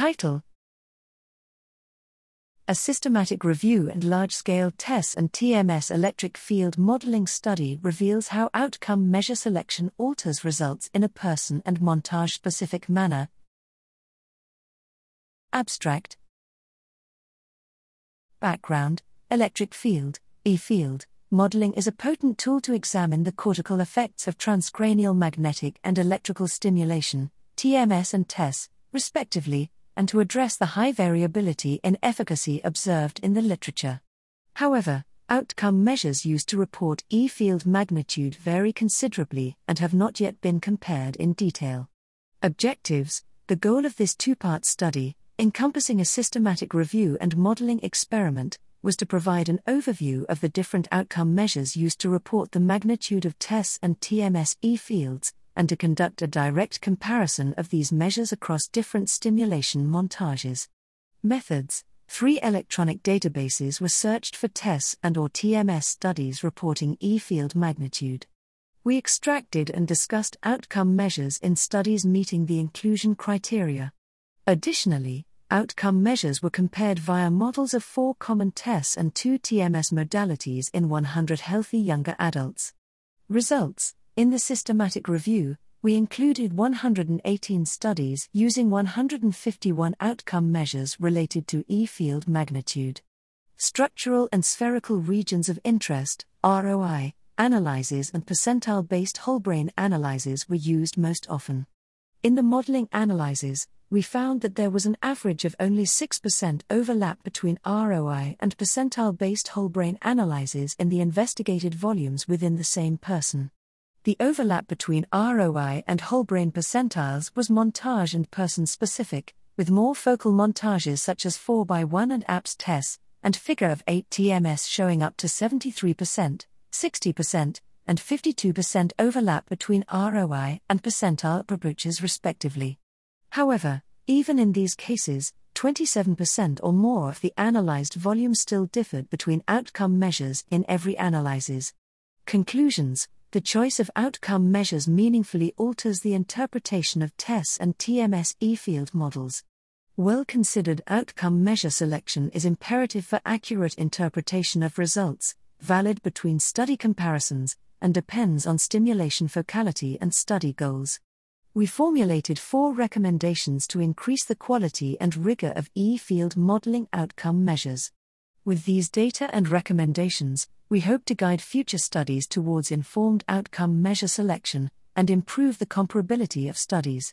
Title. A systematic review and large scale tES and TMS electric field modeling study reveals how outcome measure selection alters results in a person and montage specific manner. Abstract. Background. Electric field, E field, modeling is a potent tool to examine the cortical effects of transcranial magnetic and electrical stimulation, TMS and tES, respectively, and to address the high variability in efficacy observed in the literature. However, outcome measures used to report E field magnitude vary considerably and have not yet been compared in detail. Objectives The goal of this two part study, encompassing a systematic review and modeling experiment, was to provide an overview of the different outcome measures used to report the magnitude of tES and TMS E fields, and to conduct a direct comparison of these measures across different stimulation montages. Methods Three electronic databases were searched for tES and or TMS studies reporting E field magnitude. We extracted and discussed outcome measures in studies meeting the inclusion criteria. Additionally, Outcome measures were compared via models of four common tES and two TMS modalities in 100 healthy younger adults. Results In the systematic review, we included 118 studies using 151 outcome measures related to E field magnitude. Structural and spherical regions of interest, ROI, analyses and percentile based whole brain analyses were used most often. In the modeling analyses, we found that there was an average of only 6% overlap between ROI and percentile based whole brain analyses in the investigated volumes within the same person. The overlap between ROI and whole brain percentiles was montage and person specific, with more focal montages such as 4x1 and APS tES, and figure of 8 TMS showing up to 73%, 60%, and 52% overlap between ROI and percentile approaches respectively. However, even in these cases, 27% or more of the analyzed volume still differed between outcome measures in every analysis. Conclusions The choice of outcome measures meaningfully alters the interpretation of tES and TMS E field models. Well considered outcome measure selection is imperative for accurate interpretation of results, valid between study comparisons, and depends on stimulation focality and study goals we formulated four recommendations to increase the quality and rigor of E field modeling outcome measures. With these data and recommendations, we hope to guide future studies towards informed outcome measure selection and improve the comparability of studies.